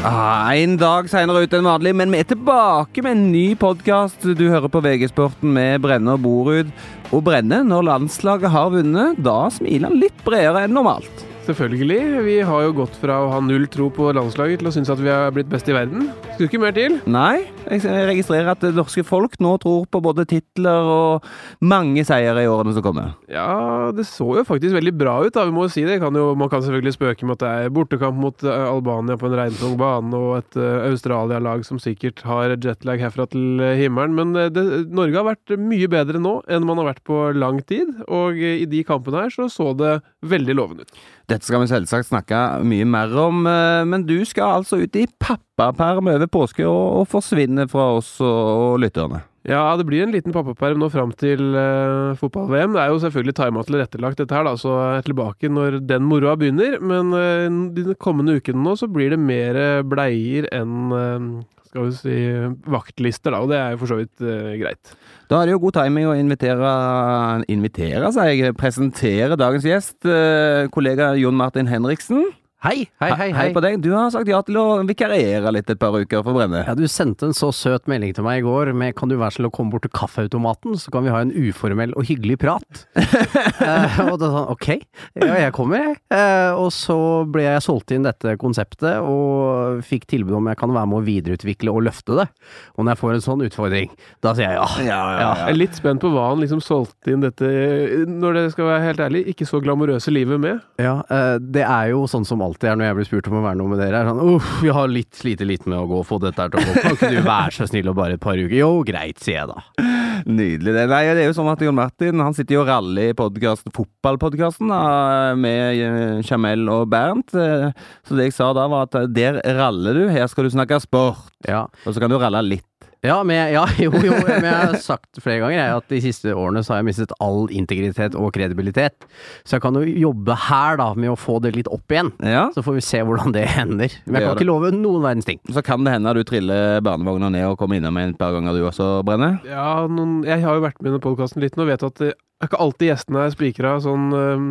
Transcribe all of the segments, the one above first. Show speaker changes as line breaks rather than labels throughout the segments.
Ah, en dag seinere ut enn vanlig, men vi er tilbake med en ny podkast. Du hører på VG-sporten med Brenne og Borud. Og Brenne, når landslaget har vunnet, da smiler han litt bredere enn normalt.
Selvfølgelig. Vi har jo gått fra å ha null tro på landslaget til å synes at vi har blitt best i verden. Skulle ikke mer til.
Nei, jeg registrerer at det norske folk nå tror på både titler og mange seire i årene som kommer.
Ja, det så jo faktisk veldig bra ut, da. Vi må jo si det. Kan jo, man kan selvfølgelig spøke med at det er bortekamp mot uh, Albania på en regntung bane, og et uh, Australia-lag som sikkert har jetlag herfra til uh, himmelen. Men det, Norge har vært mye bedre nå enn man har vært på lang tid, og i de kampene her så så det veldig lovende ut.
Dette skal vi selvsagt snakke mye mer om, eh, men du skal altså ut i pappaperm over påske og, forsvinne fra oss og, og lytterne.
Ja, det blir en liten pappaperm nå fram til uh, fotball-VM. Det er jo selvfølgelig tima tilrettelagt, dette her, da, så jeg er tilbake når den moroa begynner. Men uh, de kommende ukene nå så blir det mer bleier enn uh, skal vi si, vaktlister, da, og det er jo for så vidt uh, greit.
Da er det jo god timing å invitere, invitere seg, presentere dagens gjest, uh, kollega Jon Martin Henriksen.
Hei, hei, hei, hei.
Hei på deg. Du har sagt ja til å vikariere litt et par uker for Brenne.
Ja, Du sendte en så søt melding til meg i går med 'kan du være snill å komme bort til kaffeautomaten', så kan vi ha en uformell og hyggelig prat. uh, og da sånn ok, ja jeg kommer jeg. Uh, og så ble jeg solgt inn dette konseptet og fikk tilbud om jeg kan være med å videreutvikle og løfte det. Og når jeg får en sånn utfordring, da sier jeg ja.
ja, ja, ja.
Jeg er litt spent på hva han liksom solgte inn dette, når det skal være helt ærlig, ikke så glamorøse livet med.
Ja, uh, det er jo sånn som alltid er når jeg blir spurt om å være noe med dere, er sånn uff, vi har litt slite litt med å gå og få dette her til å gå. Kan ikke du være så snill og bare et par uker? Jo, greit, sier jeg da.
Nydelig. Det, Nei, det er jo sånn at Jon Martin han sitter jo og raller i podcasten, fotballpodkasten med eh, Jamel og Bernt. Eh, så det jeg sa da, var at eh, der raller du, her skal du snakke sport.
Ja.
Og så kan du ralle litt.
Ja, men, ja, jo, jo, men jeg har sagt flere ganger jeg, at de siste årene så har jeg mistet all integritet og kredibilitet. Så jeg kan jo jobbe her da med å få det litt opp igjen.
Ja.
Så får vi se hvordan det hender. Men jeg kan ikke love noen verdens ting.
Så kan det hende at du triller barnevogna ned og kommer innom en par ganger du også, Brenne?
Ja, noen, jeg har jo vært med i podkasten litt nå og vet at er ikke alltid gjestene er spikra sånn øh,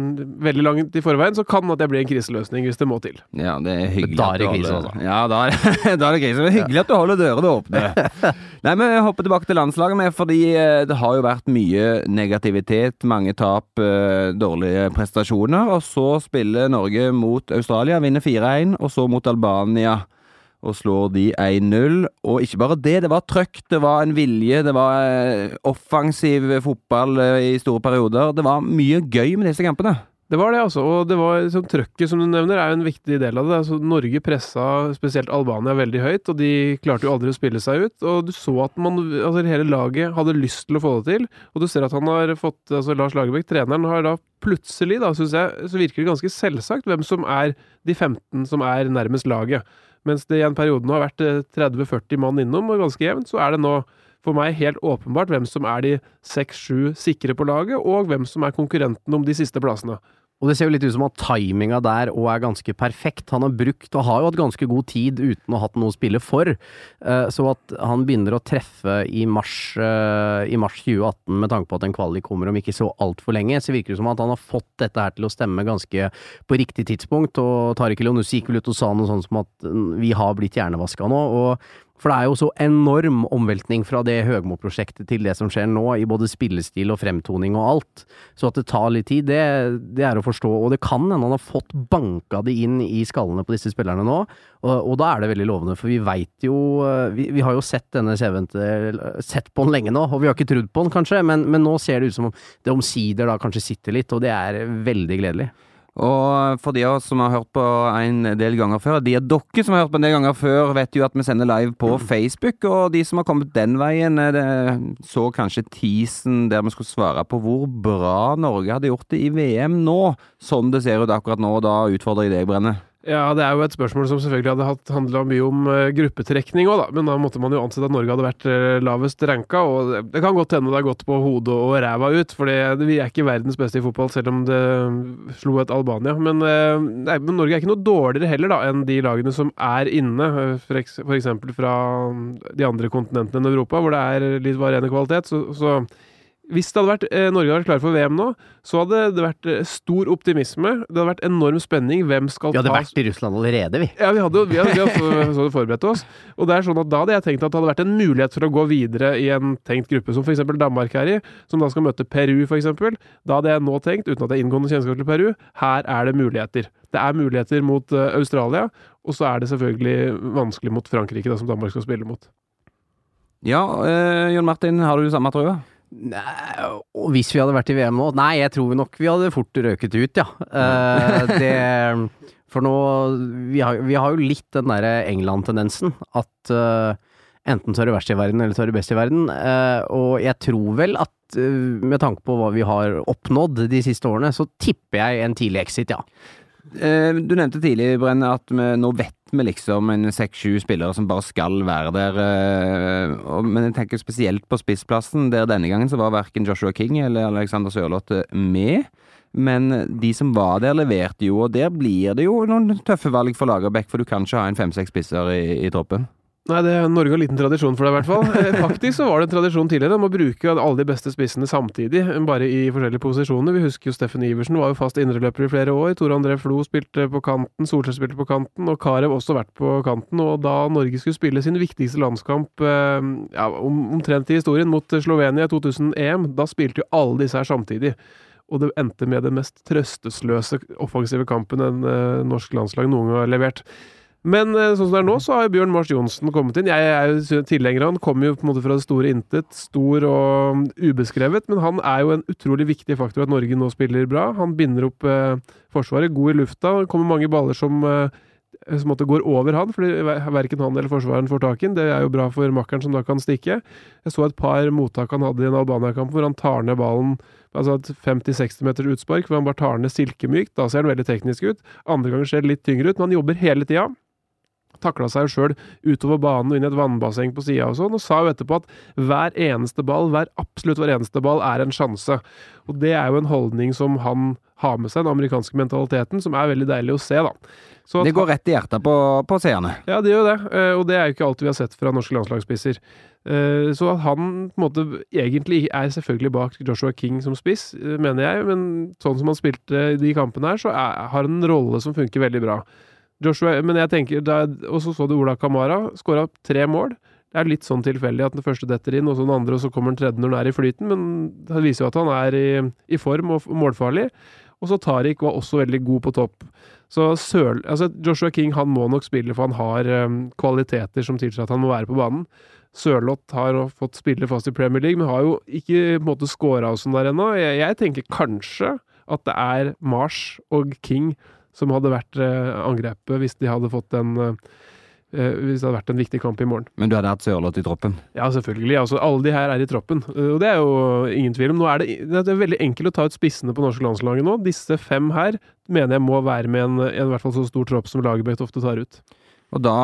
veldig langt i forveien, så kan at det blir en kriseløsning hvis det må til.
Ja, det er hyggelig.
Da er det krise, altså.
Ja, da er, da er det krise. Det er hyggelig at du holder dørene åpne. Nei, men jeg hopper tilbake til landslaget med, fordi eh, det har jo vært mye negativitet, mange tap, øh, dårlige prestasjoner. Og så spiller Norge mot Australia, vinner 4-1, og så mot Albania og slår de 1-0. Og ikke bare det, det var trøkk, det var en vilje, det var eh, offensiv fotball eh, i store perioder. Det var mye gøy med disse kampene.
Det var det, altså. Og det var sånn, trøkket som du nevner, er jo en viktig del av det. Altså, Norge pressa spesielt Albania veldig høyt, og de klarte jo aldri å spille seg ut. Og du så at man, altså hele laget hadde lyst til å få det til. Og du ser at han har fått altså Lars Lagerbäck, treneren, har da plutselig, da, syns jeg, så virker det ganske selvsagt hvem som er de 15 som er nærmest laget. Mens det i en periode nå har vært 30-40 eh, mann innom, og ganske jevnt, så er det nå for meg helt åpenbart hvem som er de seks-sju sikre på laget, og hvem som er konkurrenten om de siste plassene.
Og det ser jo litt ut som at timinga der òg er ganske perfekt. Han har brukt, og har jo hatt ganske god tid uten å ha hatt noe å spille for. Eh, så at han begynner å treffe i mars, eh, i mars 2018 med tanke på at en kvalik kommer om ikke så altfor lenge, så virker det som at han har fått dette her til å stemme ganske på riktig tidspunkt. Og Tariq Elionussi gikk vel ut og sa noe sånt som at mm, vi har blitt hjernevaska nå. og for det er jo så enorm omveltning fra det Høgmo-prosjektet til det som skjer nå, i både spillestil og fremtoning og alt. Så at det tar litt tid, det, det er å forstå. Og det kan hende han har fått banka det inn i skallene på disse spillerne nå, og, og da er det veldig lovende. For vi veit jo vi, vi, har jo sett denne CV-en Sett på den lenge nå, og vi har ikke trodd på den, kanskje, men, men nå ser det ut som om det omsider da kanskje sitter litt, og det er veldig gledelig.
Og for de av oss som har hørt på en del ganger før, de av dere som har hørt på en del ganger før, vet jo at vi sender live på Facebook. Og de som har kommet den veien, eh, så kanskje teasen der vi skulle svare på hvor bra Norge hadde gjort det i VM nå. Sånn det ser ut akkurat nå. Da utfordrer jeg deg, Brenne.
Ja, det er jo et spørsmål som selvfølgelig hadde handla mye om uh, gruppetrekning òg, da. Men da måtte man jo ansett at Norge hadde vært uh, lavest ranka. Og det, kan godt hende det har gått på hodet og ræva ut, for vi er ikke verdens beste i fotball, selv om det slo et Albania. Men, nei, men, Norge er ikke noe dårligere heller da enn de lagene som er inne, f.eks. fra de andre kontinentene enn Europa, hvor det er litt varierende kvalitet. så, så Hvis det hadde vært, eh, Norge hadde vært klare for VM nå, så hadde det vært eh, stor optimisme. Det hadde vært enorm spenning. Hvem skal
Vi hadde
ta
vært i Russland allerede, vi.
Ja, vi hadde, jo- vi hadde, vi hadde forberedt oss. Og det er sånn at Da hadde jeg tenkt at det hadde vært en mulighet for å gå videre i en tenkt gruppe, som f.eks. Danmark er i, som da skal møte Peru, f.eks. Da hadde jeg nå tenkt, uten at jeg inngående kjennskap til Peru, her er det muligheter. Det er muligheter mot eh, Australia, og så er det selvfølgelig vanskelig mot Frankrike, da, som Danmark skal spille mot.
Ja, eh, Jon Martin, har du samme trua?
Nei, og hvis vi hadde vært i VM nå Nei, jeg tror nok vi hadde fort røket ut, ja. Eh, det For nå vi har, vi har jo litt den derre England-tendensen. At eh, enten så er det verst i verden, eller så er det best i verden. Eh, og jeg tror vel at eh, med tanke på hva vi har oppnådd de siste årene, så tipper jeg en tidlig exit, ja.
Eh, du nevnte tidlig, Brenne, at vi nå vet vi liksom en seks-sju spillere som bare skal være der. eh, men jeg tenker spesielt på spissplassen, der denne gangen så var verken Joshua King eller Alexander Sørloth eh, med. Men de som var der, leverte jo, og der blir det jo noen tøffe valg for Lagerbäck, for du kan ikke ha en fem-seks spisser i, i troppen.
Nei, det, Norge har liten tradisjon for det, i hvert fall. Eh, Faktisk så var det en tradisjon tidligere om å bruke alle de beste spissene samtidig, bare i forskjellige posisjoner. Vi husker jo Steffen Iversen var jo fast indreløper i flere år. Tor André Flo spilte på kanten, Solskjær spilte på kanten, og Carew også vært på kanten. Og da Norge skulle spille sin viktigste landskamp eh, ja, omtrent i historien, mot Slovenia i 2000-EM, da spilte jo alle disse her samtidig. Og det endte med den mest trøstesløse offensive kampen en eh, norsk landslag noen gang har levert. Men eh, sånn som det er nå, så har jo Bjørn Mars Johnsen kommet inn. Jeg er jo tilhenger av han. Kommer jo på en måte fra det store intet. Stor og ubeskrevet. Men han er jo en utrolig viktig faktor at Norge nå spiller bra. Han binder opp eh, Forsvaret. God i lufta. Det kommer mange baller som eh, som går over han, fordi verken han eller forsvareren får tak i den. Det er jo bra for makkeren som da kan stikke. Jeg så et par mottak han hadde i en Albania-kamp hvor han tar ned ballen altså et 50-60 meters utspark, hvor han bare tar ned silkemykt. Da ser han veldig teknisk ut. Andre ganger ser det litt tyngre ut, men han jobber hele tida. Takla seg sjøl utover banen og inn i et vannbasseng på sida og sånn, og sa jo etterpå at hver eneste ball, hver absolutt hver eneste ball, er en sjanse. Og det er jo en holdning som han har med seg, den amerikanske mentaliteten, som er veldig deilig å se, da. Så at
Det går rett i hjertet på, på seerne.
ja, det gjør det, eh, og det er jo ikke alt vi har sett fra norske landslagsspisser. Eh, Så at han på en måte egentlig er selvfølgelig bak Joshua King som spiss, eh, mener jeg, men sånn som han spilte i de kampene her, så er, har han en rolle som funker veldig bra. Joshua, men jeg tenker, Og så så du Ola Kamara, skåra tre mål. Det er litt sånn tilfeldig at den første detter inn, og så den andre, og så kommer den tredje når den er i flyten, men det viser jo at han er i, i form og målfarlig. Og så Tariq var også veldig god på topp. Så Søl, altså Joshua King han må nok spille, for han har um, kvaliteter som tilsier at han må være på banen. Sørloth har fått spille fast i Premier League, men har jo ikke på en måte sånn der ennå. Jeg, jeg tenker kanskje at det er Mars og King som hadde vært eh, angrepet hvis de hadde fått en eh, eh, hvis det hadde vært en viktig kamp i morgen.
Men du hadde hatt Sørloth i troppen?
Ja, selvfølgelig. Altså, alle de her er i troppen, og det er jo ingen tvil om. Nå er det, det er veldig enkelt å ta ut spissene på norske landslaget nå. Disse fem her mener jeg må være med en, en i hvert fall så stor tropp som Lagerbäck ofte tar ut.
Og da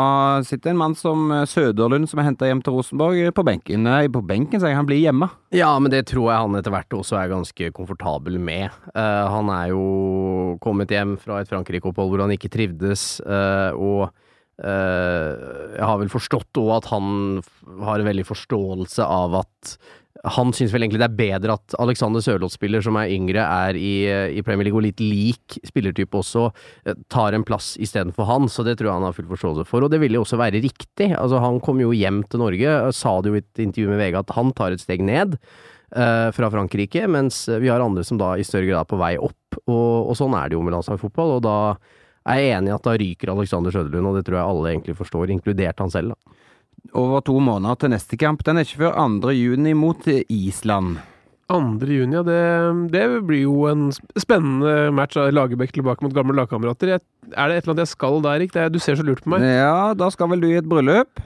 sitter en mann som eh, Søderlund, som er henta hjem til Rosenborg, eh, på benken. Nei, på benken, sier jeg. Han blir hjemme.
Ja, men det tror jeg han etter hvert også er ganske komfortabel med. Uh, han er jo kommet hjem fra et Frankrike-opphold hvor han ikke trivdes, uh, og uh, jeg har vel forstått òg at han har en veldig forståelse av at han syns vel egentlig det er bedre at Alexander Sørloth-spiller, som er yngre, er i, i Premier League og litt lik spillertype også, eh, tar en plass istedenfor han, så det tror jeg han har full forståelse for. Og det vil jo også være riktig. Altså, han kom jo hjem til Norge, sa det jo i et intervju med VG at han tar et steg ned uh, fra Frankrike, mens vi har andre som da i større grad er på vei opp, og, og sånn er det jo med landslagsfotball, og da er jeg enig i at da ryker Alexander Søderlund, og det tror jeg alle egentlig forstår, inkludert han selv. da.
Over to måneder til neste kamp. Den er ikke før 2. juni mot Island.
2. juni, ja, det, det blir jo en spennende match. av Lagerbäck tilbake mot gamle lagkamerater. Er det et eller annet jeg skal der, Rik? Er- Du ser så lurt på meg.
Ja, da skal vel du i et bryllup?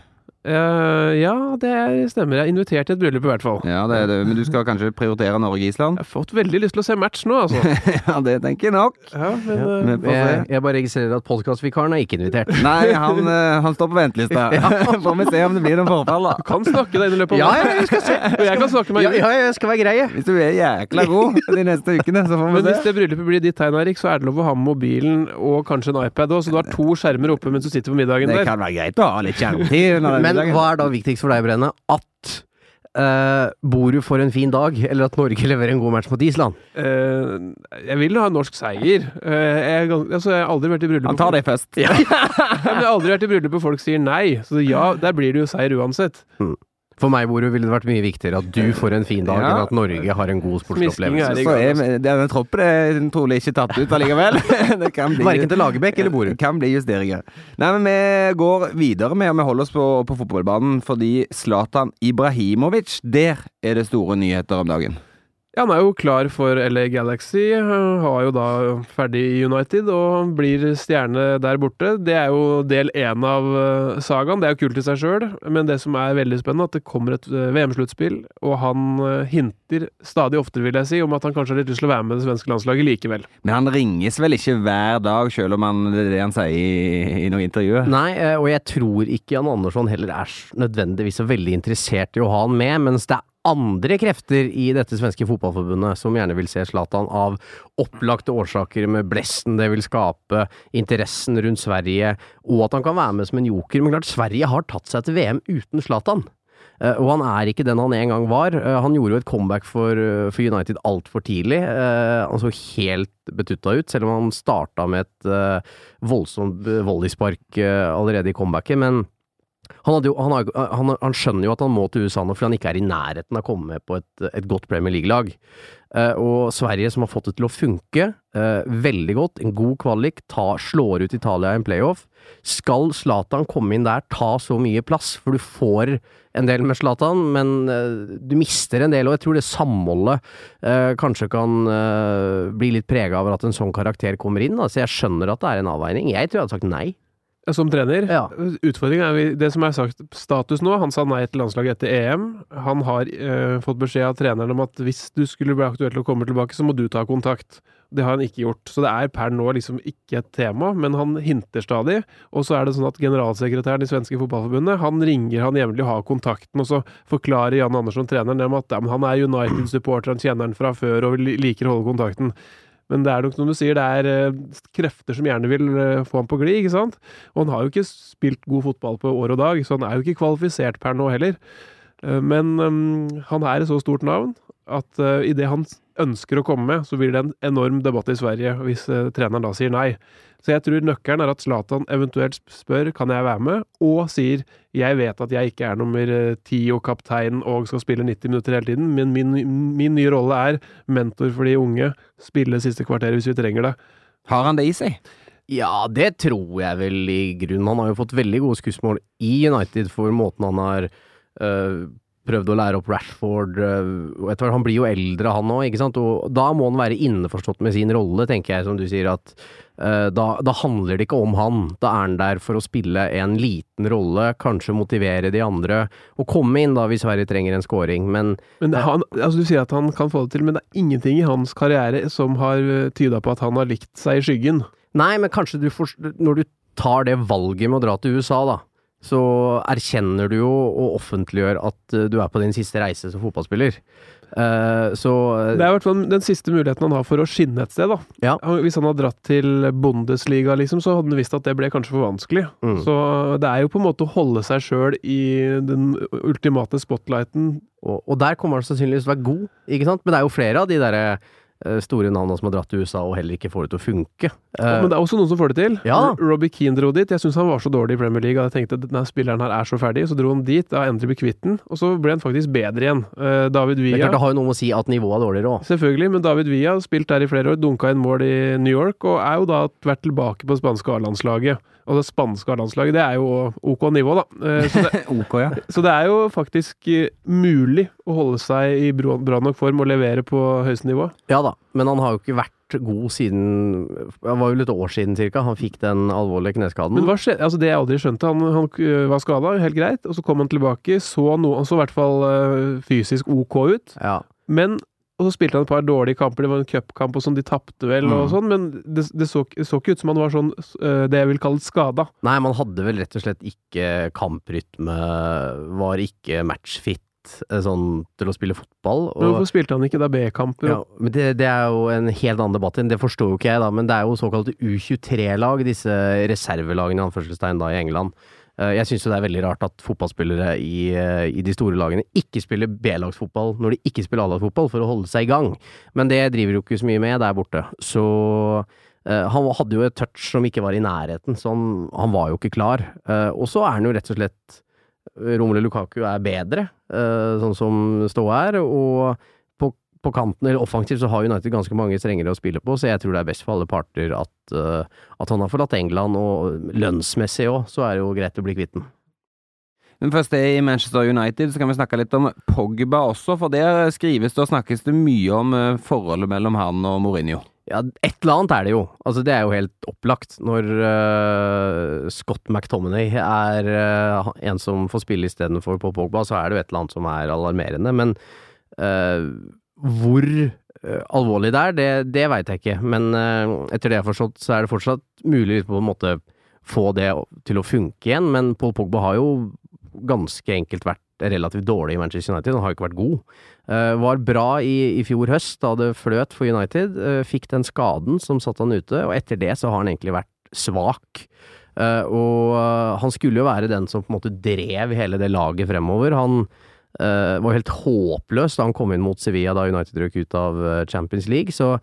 Eh, ja, det stemmer. Jeg er invitert til et bryllup, i hvert fall.
Ja, det er det. Men du skal kanskje prioritere Norge-Island?
Jeg har fått veldig lyst til å se match nå, altså.
ja, det tenker jeg nok.
Ja, men, eh,
men.
Jeg, jeg bare registrerer at podkastvikaren er ikke invitert.
Nei, han, eh, han står på ventelista. Får vi se om det blir noen forfall, da.
du kan snakke deg inn i løpet av
Ja, ja, jeg skal se.
Og jeg kan snakke meg inn.
ja, jeg skal være grei.
Hvis du er jækla god de neste ukene, så får
Men
vi
hvis det bryllupet blir ditt tegn, Erik, så er det lov å ha med mobilen og kanskje en iPad òg, så du har to skjermer oppe mens du sitter på middagen
Det
der.
kan være greit å ha litt skjermtid.
Men hva er da viktigst for deg, Brenne? At Uh, bor du for en fin dag, eller at Norge leverer en god match mot Island?
Uh, jeg vil ha en norsk seier. Uh, jeg, altså, jeg, har aldri vært i bryllup
Han tar det først.
Ja. jeg har aldri vært i bryllup hvor folk sier nei, så ja, der blir det jo seier uansett.
Hmm. For meg, Boru, ville det vært mye viktigere at du får en fin dag, ja. enn at Norge har en god sportsopplevelse.
Så er denne troppen er trolig ikke tatt ut allikevel.
det Verken til Lagerbäck eller Boru.
Kan bli justeringer. Nei, men vi går videre med, og vi holder oss på, på fotballbanen, fordi Zlatan Ibrahimovic, der er det store nyheter om dagen.
Ja, han er jo klar for LA Galaxy. Har jo da ferdig i United og blir stjerne der borte. Det er jo del én av eh, sagaen. Det er jo kult i seg sjøl, men det som er veldig spennende, at det kommer et eh, VM-sluttspill, og han eh, hinter stadig oftere, vil jeg si, om at han kanskje har litt lyst til å være med det svenske landslaget likevel.
Men han ringes vel ikke hver dag, sjøl om han, det er det han sier i, i noe intervju?
Nei, og jeg tror ikke Jan Andersson heller er nødvendigvis så veldig interessert i å ha han med, mens det er andre krefter i dette svenske fotballforbundet som gjerne vil se Zlatan av opplagte årsaker med blesten det vil skape, interessen rundt Sverige, og at han kan være med som en joker. Men klart, Sverige har tatt seg til VM uten Zlatan. Uh, og han er ikke den han en gang var. Uh, han gjorde jo et comeback for, uh, for United altfor tidlig. han så helt betutta ut, selv om han starta med et voldsomt volleyspark allerede i comebacket. Men han, jo, han, har, han, han, skjønner jo at han må til USA nå, fordi han ikke er i nærheten av å komme med på et, et godt Premier League-lag. Uh, og Sverige, som har fått det til å funke uh, veldig godt, en god kvalik, ta, slår ut Italia i en playoff. Skal Zlatan komme inn der, ta så mye plass? For du får en del med Zlatan, men uh, du mister en del, og jeg tror det samholdet kanskje kan bli litt prega av at en sånn karakter kommer inn. Altså, jeg skjønner at det er en avveining. Jeg tror jeg hadde sagt nei.
Som trener?
Ja.
Utfordringen er det som er sagt status nå. Han sa nei til landslaget etter EM. Han har eh, fått beskjed av treneren om at hvis du skulle bli aktuell til å komme tilbake, så må du ta kontakt. Det har han ikke gjort. Så det er per nå liksom ikke et tema, men han hinter stadig. Og så er det sånn at generalsekretæren i svenske fotballforbundet, han ringer han jevnlig og har kontakten, og så forklarer Jan Andersson, treneren, dem at ja, han er United-supporter, han kjenner han fra før og liker å holde kontakten. Men det er nok som du sier, det er uh, krefter som gjerne vil uh, få ham på glid, ikke sant? Og han har jo ikke spilt god fotball på år og dag, så han er jo ikke kvalifisert per nå heller. Uh, men um, han er et så stort navn at i det han ønsker å komme med, så blir det en enorm debatt i Sverige hvis treneren da sier nei. Så jeg tror nøkkelen er at Zlatan eventuelt spør kan jeg være med, og sier jeg vet at jeg ikke er nummer eh, ti og kaptein og skal spille 90 minutter hele tiden, men min, min nye rolle er mentor for de unge, spille siste kvarter hvis vi trenger det.
Har han det i seg?
Ja, det tror jeg vel i grunnen. Han har jo fått veldig gode skussmål i United for måten han har øh, prøvd å lære opp Rashford øh, etter hvert, Han blir jo eldre, han òg, ikke sant. Og da må han være innforstått med sin rolle, tenker jeg, som du sier, at da, da, handler det ikke om han. Da er han der for å spille en liten rolle, kanskje motivere de andre, og komme inn da hvis Sverige trenger en scoring, men
Men han, altså Du sier at han kan få det til, men det er ingenting i hans karriere som har tyda på at han har likt seg i skyggen.
Nei, men kanskje du får Når du tar det valget med å dra til USA, da så erkjenner du jo og offentliggjør at eh, du er på din siste reise som fotballspiller. Uh, så
Det er i hvert fall den siste muligheten han har for å skinne et sted, da.
Ja.
Hvis han hadde dratt til Bundesliga, liksom, så hadde han visst at det ble kanskje for vanskelig. Mm. Så det er jo på en måte å holde seg sjøl i den ultimate spotlighten.
Og, og der kommer han sannsynligvis til å være god, ikke sant? Men det er jo flere av de derre Eh, store navn som har dratt til USA og heller ikke får det til å funke.
Ja, men det er også noen som får det til.
Ja.
Robbie Keane dro dit. Jeg syns han var så dårlig i Premier League, og jeg tenkte at denne spilleren her er så ferdig. Så dro han dit, da endte ble kvitt den, og så ble han faktisk bedre igjen. Uh, David Villa
Det er klart det har jo noe med å si at nivået er dårligere òg.
Selvfølgelig, men David Villa har spilt der i flere år, dunka inn mål i New York, og er jo da vært tilbake på spanske A-landslaget. Og det spanske A-landslaget, det er jo OK nivå, da.
Uh, så, det, OK, ja.
så det er jo faktisk mulig å holde seg i bra nok form og levere på høyeste nivå.
Ja da, men han har jo ikke vært god siden Det var jo litt år siden cirka han fikk den alvorlige kneskaden.
Men hva skjedde? Altså, det jeg aldri skjønte, han, han var skada, helt greit, og så kom han tilbake, så no, han så i hvert fall uh, fysisk OK ut.
Ja.
Men og så spilte han et par dårlige kamper, det var en cupkamp og sånn, de tapte vel og mm. sånn, men det, det, så, det, så, ikke ut som han var sånn uh, det jeg vil kalle skada.
Nei, man hadde vel rett og slett ikke kamprytme, var ikke matchfit Eh, sånn til å spille fotball.
Og, men hvorfor spilte han ikke da B-kamper?
Ja, det, det, er jo en helt annen debatt. Det forstår jo ikke jeg, da, men det er jo såkalte U23-lag, disse reservelagene i anførselstegn da i England. Eh, jeg syns jo det er veldig rart at fotballspillere i, eh, i de store lagene ikke spiller B-lagsfotball når de ikke spiller A-lagsfotball for å holde seg i gang, men det driver jo ikke så mye med der borte. Så han hadde jo et touch som ikke var i nærheten, så han, han var jo ikke klar. Og så er han jo rett og slett Romelu Lukaku er bedre, eh, sånn som ståa er, og på, på kanten, eller offensivt, så har United ganske mange strengere å spille på, så jeg tror det er best for alle parter at, eh, at han har forlatt England, og lønnsmessig òg, så er det jo greit å bli kvitt den.
Men først det i Manchester United, så kan vi snakke litt om Pogba også, for der skrives det og snakkes det mye om eh, forholdet mellom han og Mourinho.
Ja, et eller annet er det jo. Altså, det er jo helt opplagt. Når uh, Scott McTominay er uh, en som får spille istedenfor Paul Pogba, så er det jo et eller annet som er alarmerende. Men uh, hvor alvorlig det er, det, det veit jeg ikke. Men etter det jeg har forstått, så er det fortsatt mulig på en måte få det til å funke igjen. Men Paul Pogba har jo ganske enkelt vært relativt dårlig i Manchester United. Han har jo ikke vært god. Uh, var bra i, i, fjor høst, da det fløt for United. Uh, fikk den skaden som satte han ute, og etter det så har han egentlig vært svak. Uh, og han skulle jo være den som på en måte drev hele det laget fremover. Han var helt håpløs da han kom inn mot Sevilla da United røk ut av Champions League. Så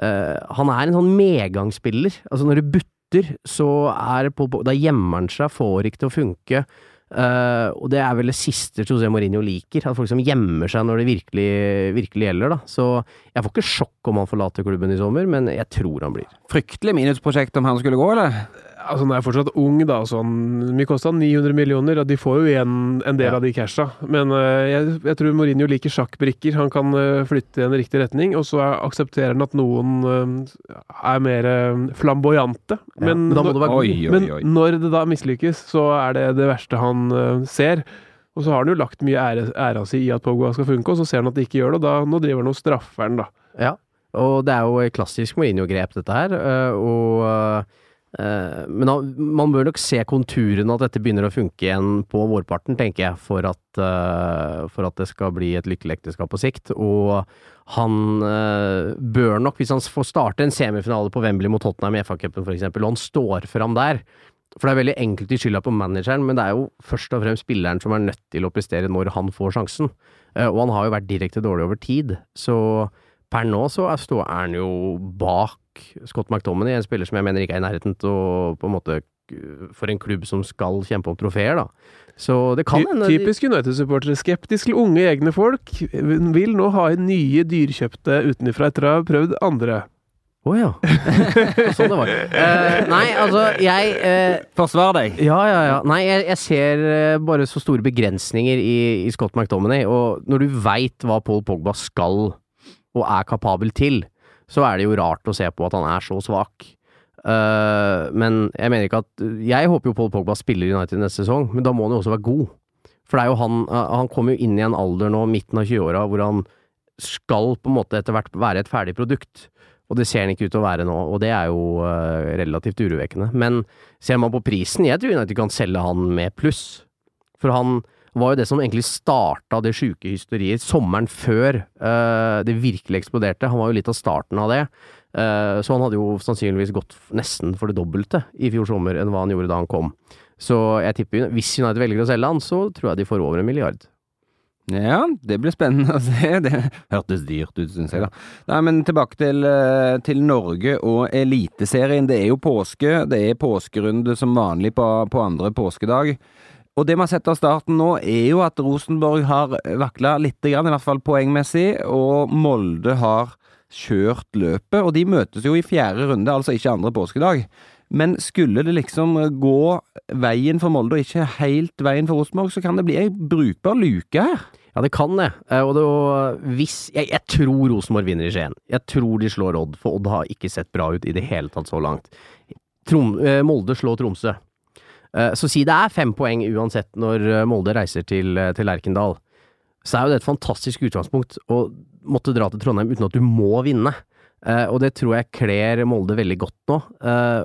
han er en sånn medgangsspiller. Altså når det butter, så er på, da gjemmer han seg, får ikke til å funke. Uh, og det er vel det siste José Mourinho liker, at folk som gjemmer seg når det virkelig, virkelig gjelder, da. Så jeg får ikke sjokk om han forlater klubben i sommer, men jeg tror han blir.
Fryktelig minusprosjekt om han skulle gå, eller?
Altså, han er fortsatt ung, da. Sånn, mye kosta 900 millioner, og de får jo igjen en del ja. av de casha. Men uh, jeg, jeg, tror Mourinho liker sjakkbrikker. Han kan uh, flytte i en riktig retning, og så aksepterer han at noen uh, er mer flamboyante. Ja. Men,
men, når,
oi, oi, oi. men når det da mislykkes, så er det det verste han ser. Og så har han jo lagt mye ære, æra si i at Pogba skal funke, og så ser han at det ikke gjør det, og da, nå driver han og straffer han, da.
Ja, og det er jo klassisk Mourinho-grep, dette her. og Eh, men man bør nok se konturene at dette begynner å funke igjen på vårparten, tenker jeg, for at, eh, for at det skal bli et lykkelig ekteskap på sikt. Og han eh, bør nok, hvis han får starte en semifinale på Wembley mot Tottenham i FA-cupen f.eks., og han står fram der For det er veldig enkelt i skylda på manageren, men det er jo først og fremst spilleren som er nødt til å prestere når han får sjansen. Og han har jo vært direkte dårlig over tid, så per nå så er han jo bak Scott McTominay, en spiller som jeg mener ikke er i nærheten til å på en måte for en klubb som skal kjempe om trofeer, da. Så det kan hende
Typisk United-supportere. Skeptisk til unge egne folk. Vil nå ha inn nye dyrkjøpte utenfra etter å ha prøvd andre.
Å oh, ja. sånn det var. Uh, nei, altså, jeg uh,
Forsvar deg.
Ja, ja, ja. Nei, jeg, jeg ser uh, bare så store begrensninger i, i Scott McTominay, og når du veit hva Paul Pogba skal og er kapabel til, så er det jo rart å se på at han er så svak. Uh, men jeg mener ikke at Jeg håper jo Paul Pogba spiller United neste sesong, men da må han jo også være god. For det er jo han uh, Han kommer jo inn i en alder nå, midten av 20-åra, hvor han skal på en måte etter hvert være et ferdig produkt. Og det ser han ikke ut til å være nå, og det er jo uh, relativt urovekkende. Men ser man på prisen, jeg tror United kan selge han med pluss. For han var jo det som egentlig starta det sjuke hysteriet sommeren før uh, det virkelig eksploderte. Han var jo litt av starten av det. Uh, så han hadde jo sannsynligvis gått nesten for det dobbelte i fjor sommer enn hva han gjorde da han kom. Så jeg tipper, hvis United velger å selge han, så tror jeg de får over en milliard.
Ja, det blir spennende å se. Det hørtes dyrt ut, syns jeg, da. Nei, men tilbake til, eh, til, Norge og Eliteserien. Det er jo påske. Det er påskerunde som vanlig på, på andre påskedag. Og det vi har sett av starten nå, er jo at Rosenborg har vakla litt, i hvert fall poengmessig, og Molde har kjørt løpet. Og de møtes jo i fjerde runde, altså ikke andre påskedag. Men skulle det liksom gå veien for Molde, og ikke helt veien for Rosenborg, så kan det bli ei brukbar luke her.
Ja, det kan det. Eh, og det hvis, jeg, jeg, tror Rosenborg vinner i Skien. Jeg tror de slår Odd, for Odd har ikke sett bra ut i det hele tatt så langt. Trom, eh, Molde slår Tromsø. Eh, så si det er fem poeng uansett når eh, Molde reiser til, eh, til Lerkendal, så er jo det et fantastisk utgangspunkt å måtte dra til Trondheim uten at du må vinne. og det tror jeg kler Molde veldig godt nå.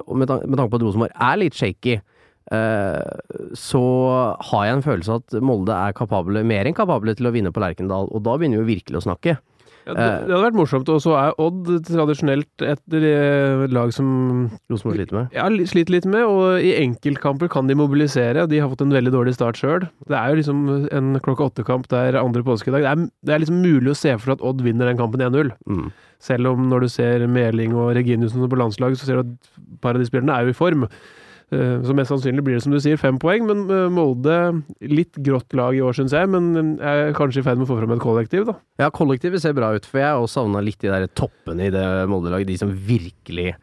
og med, tanke på at Rosenborg er litt shaky, så har jeg en følelse av at Molde er kapable, mer enn kapable til å vinne på Lerkendal, og da begynner vi jo virkelig å snakke.
Ja, det, det hadde vært morsomt. Og så er Odd tradisjonelt et eh, lag som
Rosenborg sliter med.
ja, sliter litt med, og i enkeltkamper kan de mobilisere. De har fått en veldig dårlig start sjøl. Det er jo liksom en klokka åtte-kamp der andre påskedag. Det er, det er liksom mulig å se for seg at Odd vinner den kampen 1-0.
Mm.
Selv om når du ser Meling og Reginiussen på landslaget, så ser du at et par av de spillerne er jo i form. Eh, Så mest sannsynlig blir det som du sier, fem poeng, men eh, Molde litt grått lag i år, syns jeg, men er kanskje i ferd med å få fram et kollektiv, da.
Ja, kollektivet ser bra ut, for jeg har også savna litt de der toppene i det Molde-laget. De som virkelig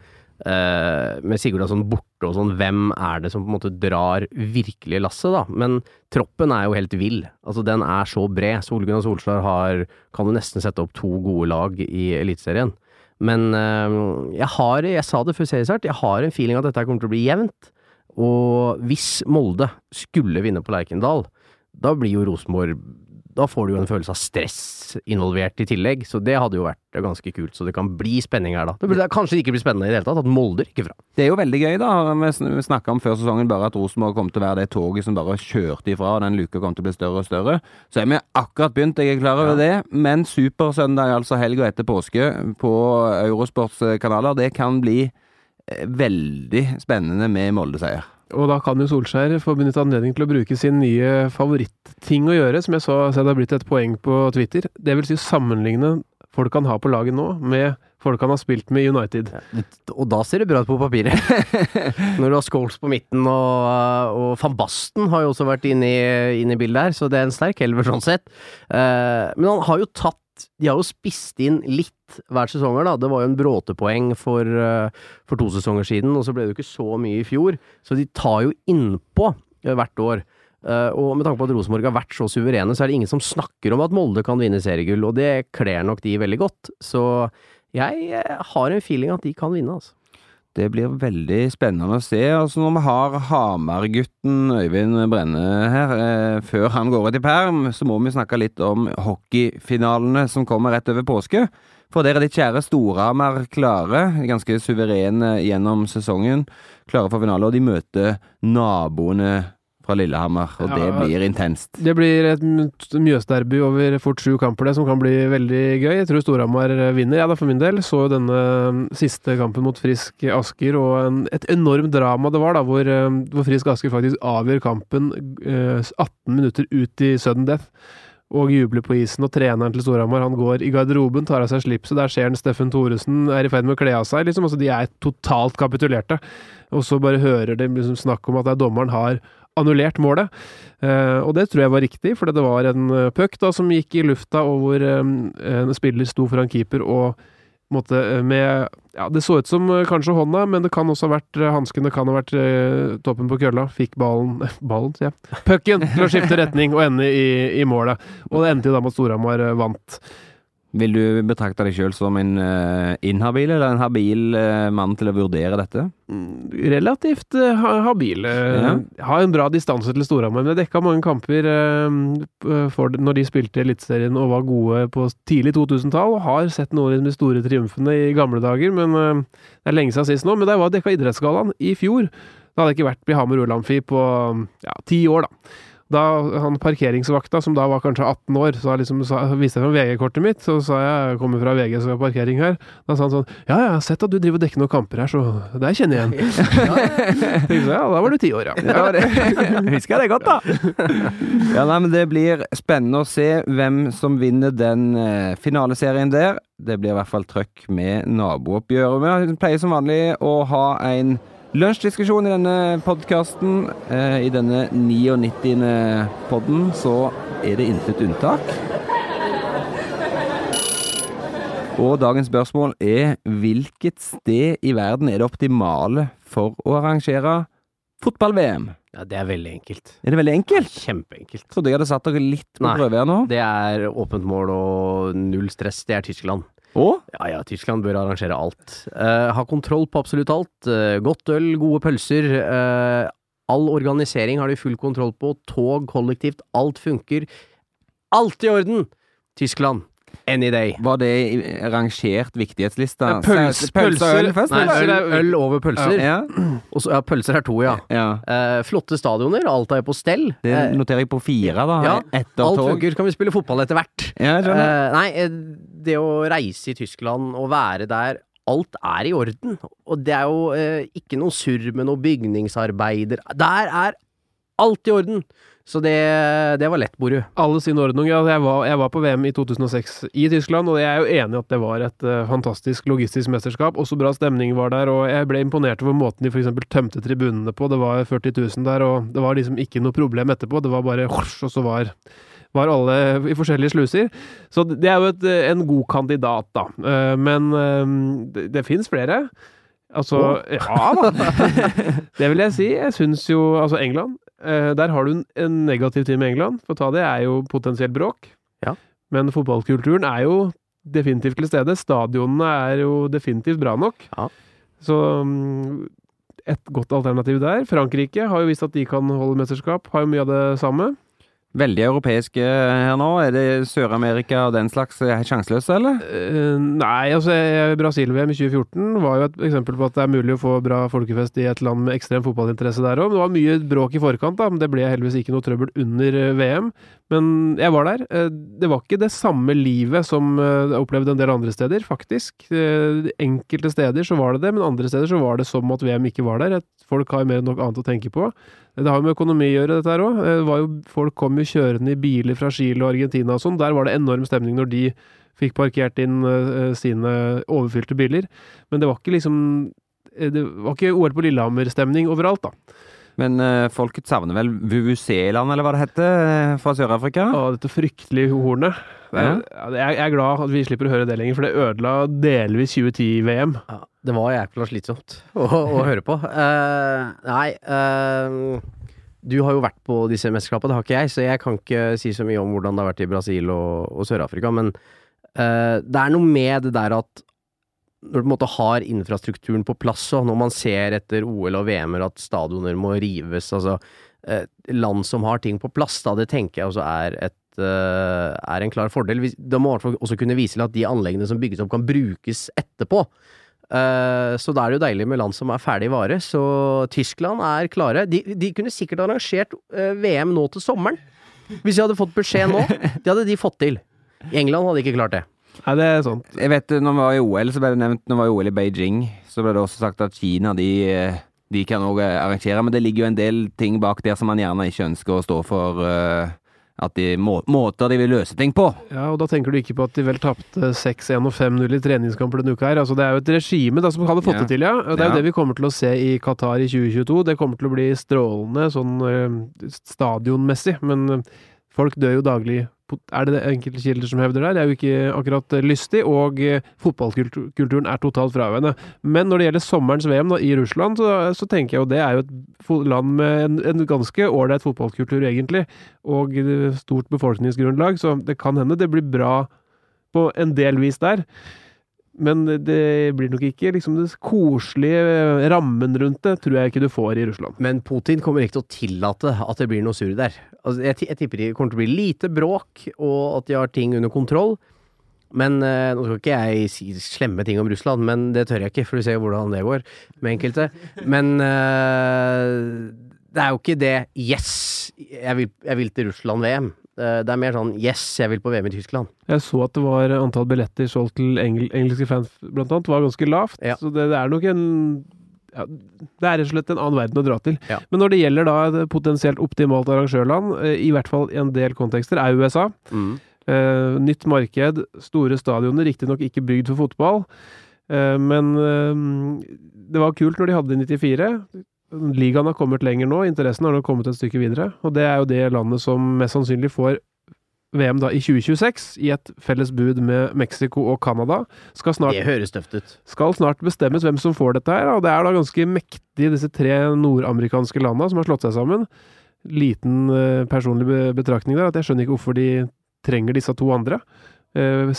Uh, Med Sigurdarsson borte og sånn, hvem er det som på en måte drar virkelig lasset, da? Men troppen er jo helt vill. Altså, den er så bred. Solgunn og Solskjær har Kan jo nesten sette opp to gode lag i Eliteserien. Men uh, jeg har, jeg sa det før seriestart, jeg har en feeling at dette kommer til å bli jevnt. Og hvis Molde skulle vinne på Lerkendal, da blir jo Rosenborg Da får du jo en følelse av stress involvert i tillegg, så det hadde jo vært ganske kult. Så det kan bli spenning her, da. Det burde kanskje ikke bli spennende i det hele tatt, at Molde rykker fra.
Det er jo veldig gøy, da. Vi sn- snakka om før sesongen bare at Rosenborg kom til å være det toget som bare kjørte ifra, og den luka kom til å bli større og større. Så har vi akkurat begynt, jeg er klar over det. Men Supersøndag, altså helga etter påske, på Eurosports eh, kanaler, det kan bli veldig spennende med Molde-seier.
Og da kan jo Solskjær få benytte anledning til å bruke sin nye favoritting å gjøre, som jeg så, så det har blitt et poeng på Twitter. Det vil si sammenligne folk han har på laget nå, med folk han har spilt med i United.
Og da ser det bra ut på papiret. Når du har Scholes på midten, og, og van Basten har jo også vært inne i, inne i bildet her, så det er en sterk elver sånn sett. Eh, men han har jo tatt De har jo spist inn litt hver sesonger, da. Det var jo en bråtepoeng for, eh, for to sesonger siden, og så ble det jo ikke så mye i fjor. Så de tar jo innpå eh, hvert år. Eh, og med tanke på at Rosenborg har vært så suverene, så er det ingen som snakker om at Molde kan vinne seriegull, og det kler nok de veldig godt. Så jeg har en feeling at de kan vinne, altså.
Det blir veldig spennende å se. Altså når vi har Hamar-gutten Øyvind Brenne her, eh, før han går ut i perm, så må vi snakke litt om hockeyfinalene som kommer rett over påske. For der er ditt kjære Storhamar klare, ganske suverene gjennom sesongen. Klare for finale, og de møter naboene fra Lillehammer, og det blir intenst.
Det blir et Mjøsderby over fort sju kamper, det, som kan bli veldig gøy. Jeg tror Storhamar vinner, jeg da, for min del. Så jo denne siste kampen mot Frisk Asker, og en, et enormt drama det var, da, hvor, eh, hvor Frisk Asker faktisk avgjør kampen eh, 18 minutter ut i sudden death. Og jubler på isen, og treneren til Storhamar han går i garderoben, tar av seg slipset. Der ser han Steffen Thoresen er i ferd med å kle av seg. liksom, altså De er totalt kapitulerte. Og så bare hører de liksom snakk om at er dommeren har annullert målet. Eh, og det tror jeg var riktig, for det var en eh, puck da som gikk i lufta, og hvor eh, en spiller sto foran keeper og måtte med Ja, det så ut som kanskje hånda, men det kan også ha vært hansken, det kan ha vært toppen på kølla. Fikk ballen Ballen, sier jeg. Pucken til å skifte retning og ende i, i målet. Og det endte jo da med at Storhamar vant.
Vil du betrakte deg sjøl som en uh, inhabil eller en habil uh, mann til å vurdere dette?
Mm, Relativt uh, ha- habil. Ja. Har en bra distanse til Storhamar, men jeg dekka mange kamper for når de spilte Eliteserien og var gode på tidlig 2000-tall. og Har sett noen av de store triumfene i gamle dager, men det er lenge siden sist nå. Men da jeg var dekka Idrettsgallaen i fjor, da hadde jeg ikke vært i Hamar Olamfi på ja, ti år, da. Da han parkeringsvakta, som da var kanskje 18 år, så liksom sa, viste jeg fram VG-kortet mitt, så sa jeg jeg kommer fra VG, så jeg har parkering her. Da sa han sånn Ja, ja, jeg har sett at du driver og dekker noen kamper her, så det kjenner jeg igjen. Ja, ja. ja, da var du ti år, ja.
Ja, det, husker jeg det godt, da. Ja, nei, men Det blir spennende å se hvem som vinner den eh, finaleserien der. Det blir i hvert fall trøkk med nabooppgjøret. Vi pleier som vanlig å ha en lunsjdiskusjon i denne podkasten. Eh, I denne 99. podden så er det intet unntak. Og dagens spørsmål er hvilket sted i verden er det optimale for å arrangere fotball-VM?
Ja, det er veldig enkelt.
Er det veldig enkelt?
Kjempeenkelt.
Trodde jeg hadde satt dere litt på prøve her nå.
Det er åpent mål og null stress. Det er Tyskland.
Og
Ja ja, Tyskland bør arrangere alt. Uh, ha kontroll på absolutt alt. Uh, godt øl, gode pølser. Uh, all organisering har de full kontroll på. Tog, kollektivt, alt funker. Alt i orden! Tyskland. Any day.
Var det i rangert viktighetslista? Så- Pølser øl
pølser-
først,
Nei, øl, øl over pølser.
Ja.
Og så, ja, pølser er to, ja.
ja.
Eh, flotte stadioner, alt er på stell.
Det
Eh,
noterer jeg på fire, da.
ja,
Etter
alt
tog.
funker, kan vi spille fotball etter hvert.
Ja.
Eh, nei, eh, det å reise i Tyskland og være der Alt er i orden, og det er jo eh, ikke noe surr med noe bygningsarbeider. Der er alt i orden! Så det, det var lett, Boru.
Alle sin ordning. Ja, jeg, var, jeg var på VM i 2006 i Tyskland, og jeg er jo enig i at det var et uh, fantastisk logistisk mesterskap. Også bra stemning var der, og jeg ble imponert over måten de f.eks. tømte tribunene på. Det var 40 000 der, og det var liksom ikke noe problem etterpå. Det var bare og så var var alle i forskjellige sluser. Så det er jo et, eh, en god kandidat, da. Eh, Men det, det fins flere. Altså Ja da. det vil jeg si. Jeg syns jo Altså, England. Eh, Der har du en, negativ tid med England. For å ta det er jo potensielt bråk.
Ja.
Men fotballkulturen er jo definitivt til stede. Stadionene er jo definitivt bra nok.
Ja.
Så mm, et godt alternativ der. Frankrike har jo vist at de kan holde mesterskap. Har jo mye av det samme.
Veldig europeiske her nå. Er det Sør-Amerika og den slags eh, sjanseløse, eller?
Uh, nei, altså Brasil-VM i 2014 var jo et eksempel på at det er mulig å få bra folkefest i et land med ekstrem fotballinteresse der òg. Det var mye bråk i forkant, da, men det ble heldigvis ikke noe trøbbel under eh, VM. Men jeg var der. Eh, Det var ikke det samme livet som eh, jeg opplevde en del andre steder, faktisk. Eh, Enkelte steder så var det det, men andre steder så var det som at VM ikke var der. Folk har mer enn nok annet å tenke på. Det har jo med økonomi å gjøre, dette her òg. Folk kom jo kjørende i biler fra Chile og Argentina og sånn. Der var det enorm stemning når de fikk parkert inn eh, sine overfylte biler. Men det var ikke liksom eh, Det var ikke OL på Lillehammer-stemning overalt, da.
Men uh, folket savner vel Vuvuzeland, eller hva det heter, eh, fra Sør-Afrika?
Å, dette fryktelige hornet. Ja, jeg jeg er glad at vi slipper å høre det lenger, for det ødela delvis 2010-VM.
Ja, det var jækla slitsomt å, å høre på. Uh, nei uh, Du har jo vært på disse mesterskapene, det har ikke jeg, så jeg kan ikke si så mye om hvordan det har vært i Brasil og, og Sør-Afrika, men uh, det er noe med det der at når du på en måte har infrastrukturen på plass, og når man ser etter OL og VM-er at stadioner må rives, altså Land som har ting på plass, da, det tenker jeg også er et er en klar fordel. Da må man også kunne vise til at de anleggene som bygges opp, kan brukes etterpå. Eh, så da er det jo deilig med land som er ferdig vare. Så Tyskland er klare. De, de kunne sikkert arrangert eh, VM nå til sommeren. Hvis de hadde fått beskjed nå. Det hadde de fått til. I England hadde de ikke klart det.
Nei, det er sånt.
Jeg vet, når vi var i OL, så ble det nevnt Når vi var i OL i Beijing, så ble det også sagt at Kina de, eh, de kan òg arrangere, men det ligger jo en del ting bak der som man gjerne ikke ønsker å stå for. eh, at de må, måter de vil løse ting på.
Ja, og da tenker du ikke på at de vel tapte 6-1 og 5-0 i treningskamper denne uka her. Altså, det er jo et regime da, som hadde fått
Ja.
det til, ja. Det er jo
Ja.
det vi kommer til å se i Qatar i 2022. Det kommer til å bli strålende sånn eh, stadionmessig, men folk dør jo daglig. Er det det enkelte kilder som hevder der? Det er jo ikke akkurat eh, lystig, og eh, fotballkulturen er totalt fraværende. Men når det gjelder sommerens VM da, i Russland, så, så tenker jeg jo det er jo et land med en, en ganske ålreit fotballkultur, egentlig, og stort befolkningsgrunnlag, så det kan hende det blir bra på en del vis der. Men det blir nok ikke liksom det koselige rammen rundt det, tror jeg ikke du får i Russland.
Men Putin kommer ikke til å tillate at det blir noe surr der. Altså, jeg, jeg tipper det kommer til å bli lite bråk, og at de har ting under kontroll. Men eh, Nå skal ikke jeg si slemme ting om Russland, men det tør jeg ikke, for du ser jo hvordan det går med enkelte. Men eh, det er jo ikke det 'yes, jeg vil, jeg vil til Russland-VM'. Eh, det er mer sånn 'yes, jeg vil på VM i Tyskland'.
Jeg så at det var antall billetter solgt til engel, engelske fans, blant annet, var ganske lavt.
Ja.
Så det, det er nok en ja, Det er rett og slett en annen verden å dra til.
Ja.
Men når det gjelder da et potensielt optimalt arrangørland, eh, i hvert fall i en del kontekster, er USA. Eh, nytt marked, store stadioner, riktignok ikke bygd for fotball. Eh, men det var kult når de hadde det i 94. Ligaen har kommet lenger nå, interessen har nå kommet et stykke videre. Og det er jo det landet som mest sannsynlig får VM da i 2026, i et felles bud med Mexico og Canada. Skal snart
Det høres tøft ut.
skal snart bestemmes hvem som får dette her, og det er da ganske mektig, disse tre nordamerikanske landa som har slått seg sammen. Liten eh, personlig betraktning der, at jeg skjønner ikke hvorfor de trenger disse to andre. Eh,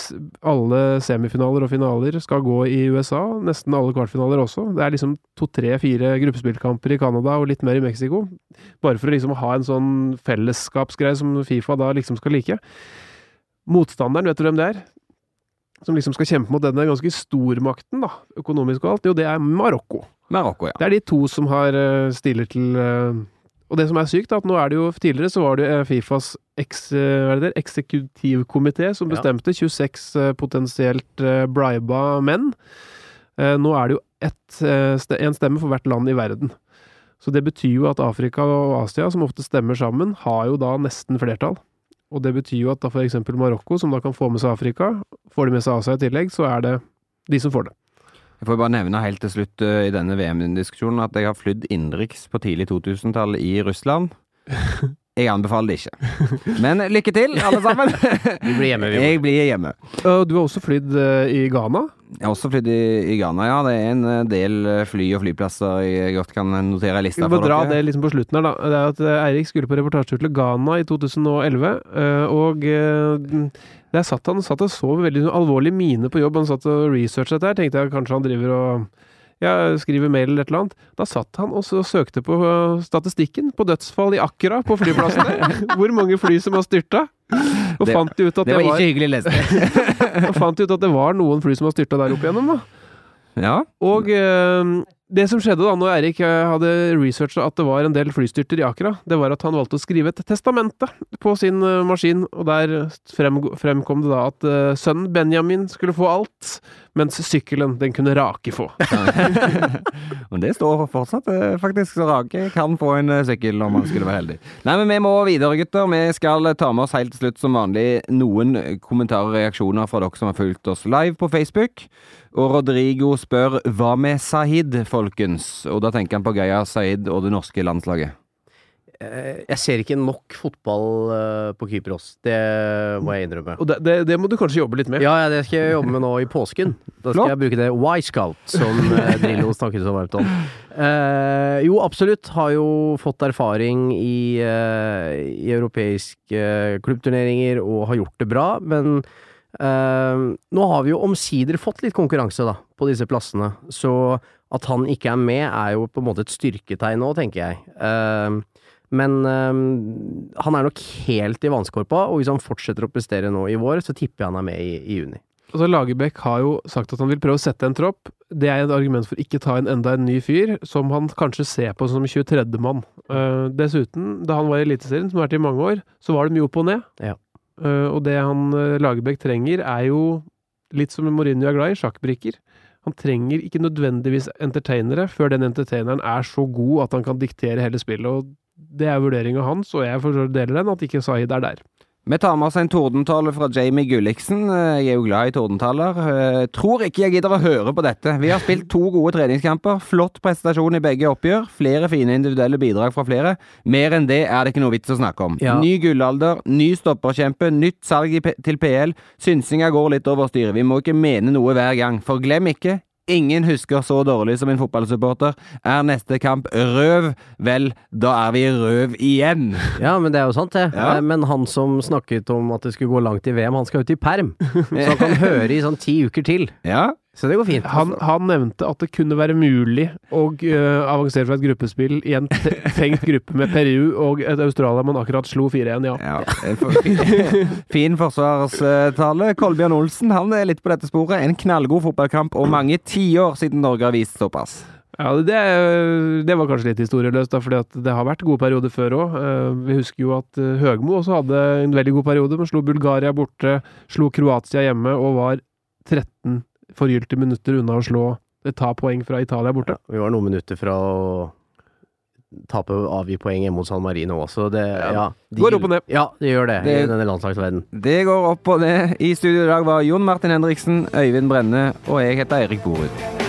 alle semifinaler og finaler skal gå i USA, nesten alle kvartfinaler også. Det er liksom to, tre, fire gruppespillkamper i Canada og litt mer i Mexico. Bare for å liksom ha en sånn fellesskapsgreie som Fifa da liksom skal like. Motstanderen, vet du hvem det er? som liksom skal kjempe mot denne ganske stormakten, da, økonomisk og alt, jo, det er Marokko.
Marokko, ja.
Det er de to som har eh, stiller til eh, Og det som er sykt, er at nå er det jo Tidligere så var det jo Fifas eks, eh, det eksekutivkomité som
Ja.
bestemte 26 eh, potensielt eh, briba menn. Eh, Nå er det jo ett, eh, en stemme for hvert land i verden. Så det betyr jo at Afrika og Asia, som ofte stemmer sammen, har jo da nesten flertall. Og det betyr jo at da for eksempel Marokko, som da kan få med seg Afrika, får de med seg Asia i tillegg, så er det de som får det.
Jeg får bare nevne helt til slutt uh, i denne VM-diskusjonen at jeg har flydd innenriks på tidlig 2000-tall i Russland. Jeg anbefaler det ikke. Men lykke til, alle sammen!
Vi blir hjemme, vi.
Jeg blir hjemme.
Og Du har også flydd eh, i Ghana.
Jeg har også flydd i, i Ghana, ja. Det er en eh, del fly og flyplasser jeg godt kan notere i lista for dere.
Vi må dra det liksom på slutten her, da. Det er at Eirik skulle på reportasjetur til Ghana i 2011, eh, og der satt han satt og så med veldig alvorlig mine på jobb. Han satt og researchet dette her. Tenkte jeg kanskje han driver og ja, skriver mail eller et eller annet. Da satt han og så søkte på eh, statistikken på dødsfall i Accra på flyplassen der. Hvor mange fly som har styrta. Og
Det-
fant ut at
Det
det
var
var,
ikke hyggelig lest.
og fant ut at det var noen fly som har styrta der opp igjennom, da.
Ja.
Og eh, det som skjedde da når Eirik eh, hadde researcha at det var en del flystyrter i Akra, det var at han valgte å skrive et testamente på sin eh, maskin, og der fremkom det da at eh, sønnen Benjamin skulle få alt, mens sykkelen den kunne Rake få.
Men det står fortsatt eh, faktisk, så Rake kan få en eh, sykkel om han skulle være heldig. Nei, men vi må videre, gutter. Vi skal ta med oss helt til slutt, som vanlig, noen kommentarer og reaksjoner fra dere som har fulgt oss live på Facebook. Og Rodrigo spør hva med Sahid, folkens? Og da tenker han på Geir Sahid og det norske landslaget.
Eh, Jeg ser ikke nok fotball eh, på Kypros. Det må jeg innrømme.
Og det, det, det må du kanskje jobbe litt med.
Ja, det skal jeg jobbe med nå i påsken. Da skal
Flott.
jeg bruke det Y-Scout, som eh, Drillo snakket så varmt om. Eh, jo, absolutt. Har jo fått erfaring i, eh, i europeiske eh, klubbturneringer og har gjort det bra, men nå har vi jo omsider fått litt konkurranse, da, på disse plassene. Så at han ikke er med, er jo på en måte et styrketegn nå, tenker jeg. Eh, men um, han er nok helt i vannskorpa, og hvis han fortsetter å prestere nå i vår, så tipper jeg han er med i, i juni.
Altså Lagerbäck har jo sagt at han vil prøve å sette en tropp. Det er et argument for ikke ta inn enda en ny fyr, som han kanskje ser på som 23.-mann. Uh, dessuten, da han var i Eliteserien, som har vært i mange år, så var det mye opp og ned.
Ja.
Uh, og det han uh, Lagerbäck trenger, er jo litt som Mourinho er glad i, sjakkbrikker. Han trenger ikke nødvendigvis entertainere før den entertaineren er så god at han kan diktere hele spillet. og det er vurderinga hans, og jeg forstår deler den, at ikke Zaid er der.
Vi tar med oss en tordentale fra Jamie Gulliksen. Eh, Jeg er jo glad i tordentaler. Eh, Tror ikke jeg gidder å høre på dette. Vi har spilt to gode treningskamper. Flott prestasjon i begge oppgjør. Flere fine individuelle bidrag fra flere. Mer enn det er det ikke noe vits å snakke om.
Ja.
Ny gullalder, ny stopperkjempe, nytt salg til PL. Synsinga går litt over styret. Vi må ikke mene noe hver gang. For glem ikke, Ingen husker så dårlig som en fotballsupporter. Er neste kamp røv, vel, da er vi røv igjen.
Ja, men det er jo sant, det.
Ja.
Eh, Men han som snakket om at det skulle gå langt i VM, han skal ut i perm. Så han kan høre i sånn ti uker til.
Ja,
Så det går fint.
Han, han nevnte at det kunne være mulig å uh, avansere fra et gruppespill i en te- tenkt gruppe med Peru og et Australia man akkurat slo 4-1, ja.
Ja, for- fin, fin forsvarstale. Kolbjørn Olsen han er litt på dette sporet. En knallgod fotballkamp og mange tiår siden Norge har vist såpass.
Ja, det, det var kanskje litt historieløst, da, fordi at det har vært gode perioder før òg. Vi husker jo at øh, Høgmo også hadde en veldig god periode, men slo Bulgaria borte, slo Kroatia hjemme og var 13 forgylte minutter unna å slå ta poeng fra Italia borte.
Vi var noen minutter fra å tape avgi poeng hjemme mot San Marino også. Det ja, de-
Går opp og ned.
Ja, det gjør det,
Det-
i denne landslagsverdenen.
Det går opp og ned. I studio i dag var Jon Martin Henriksen, Øyvind Brenne og jeg heter Eirik Borud.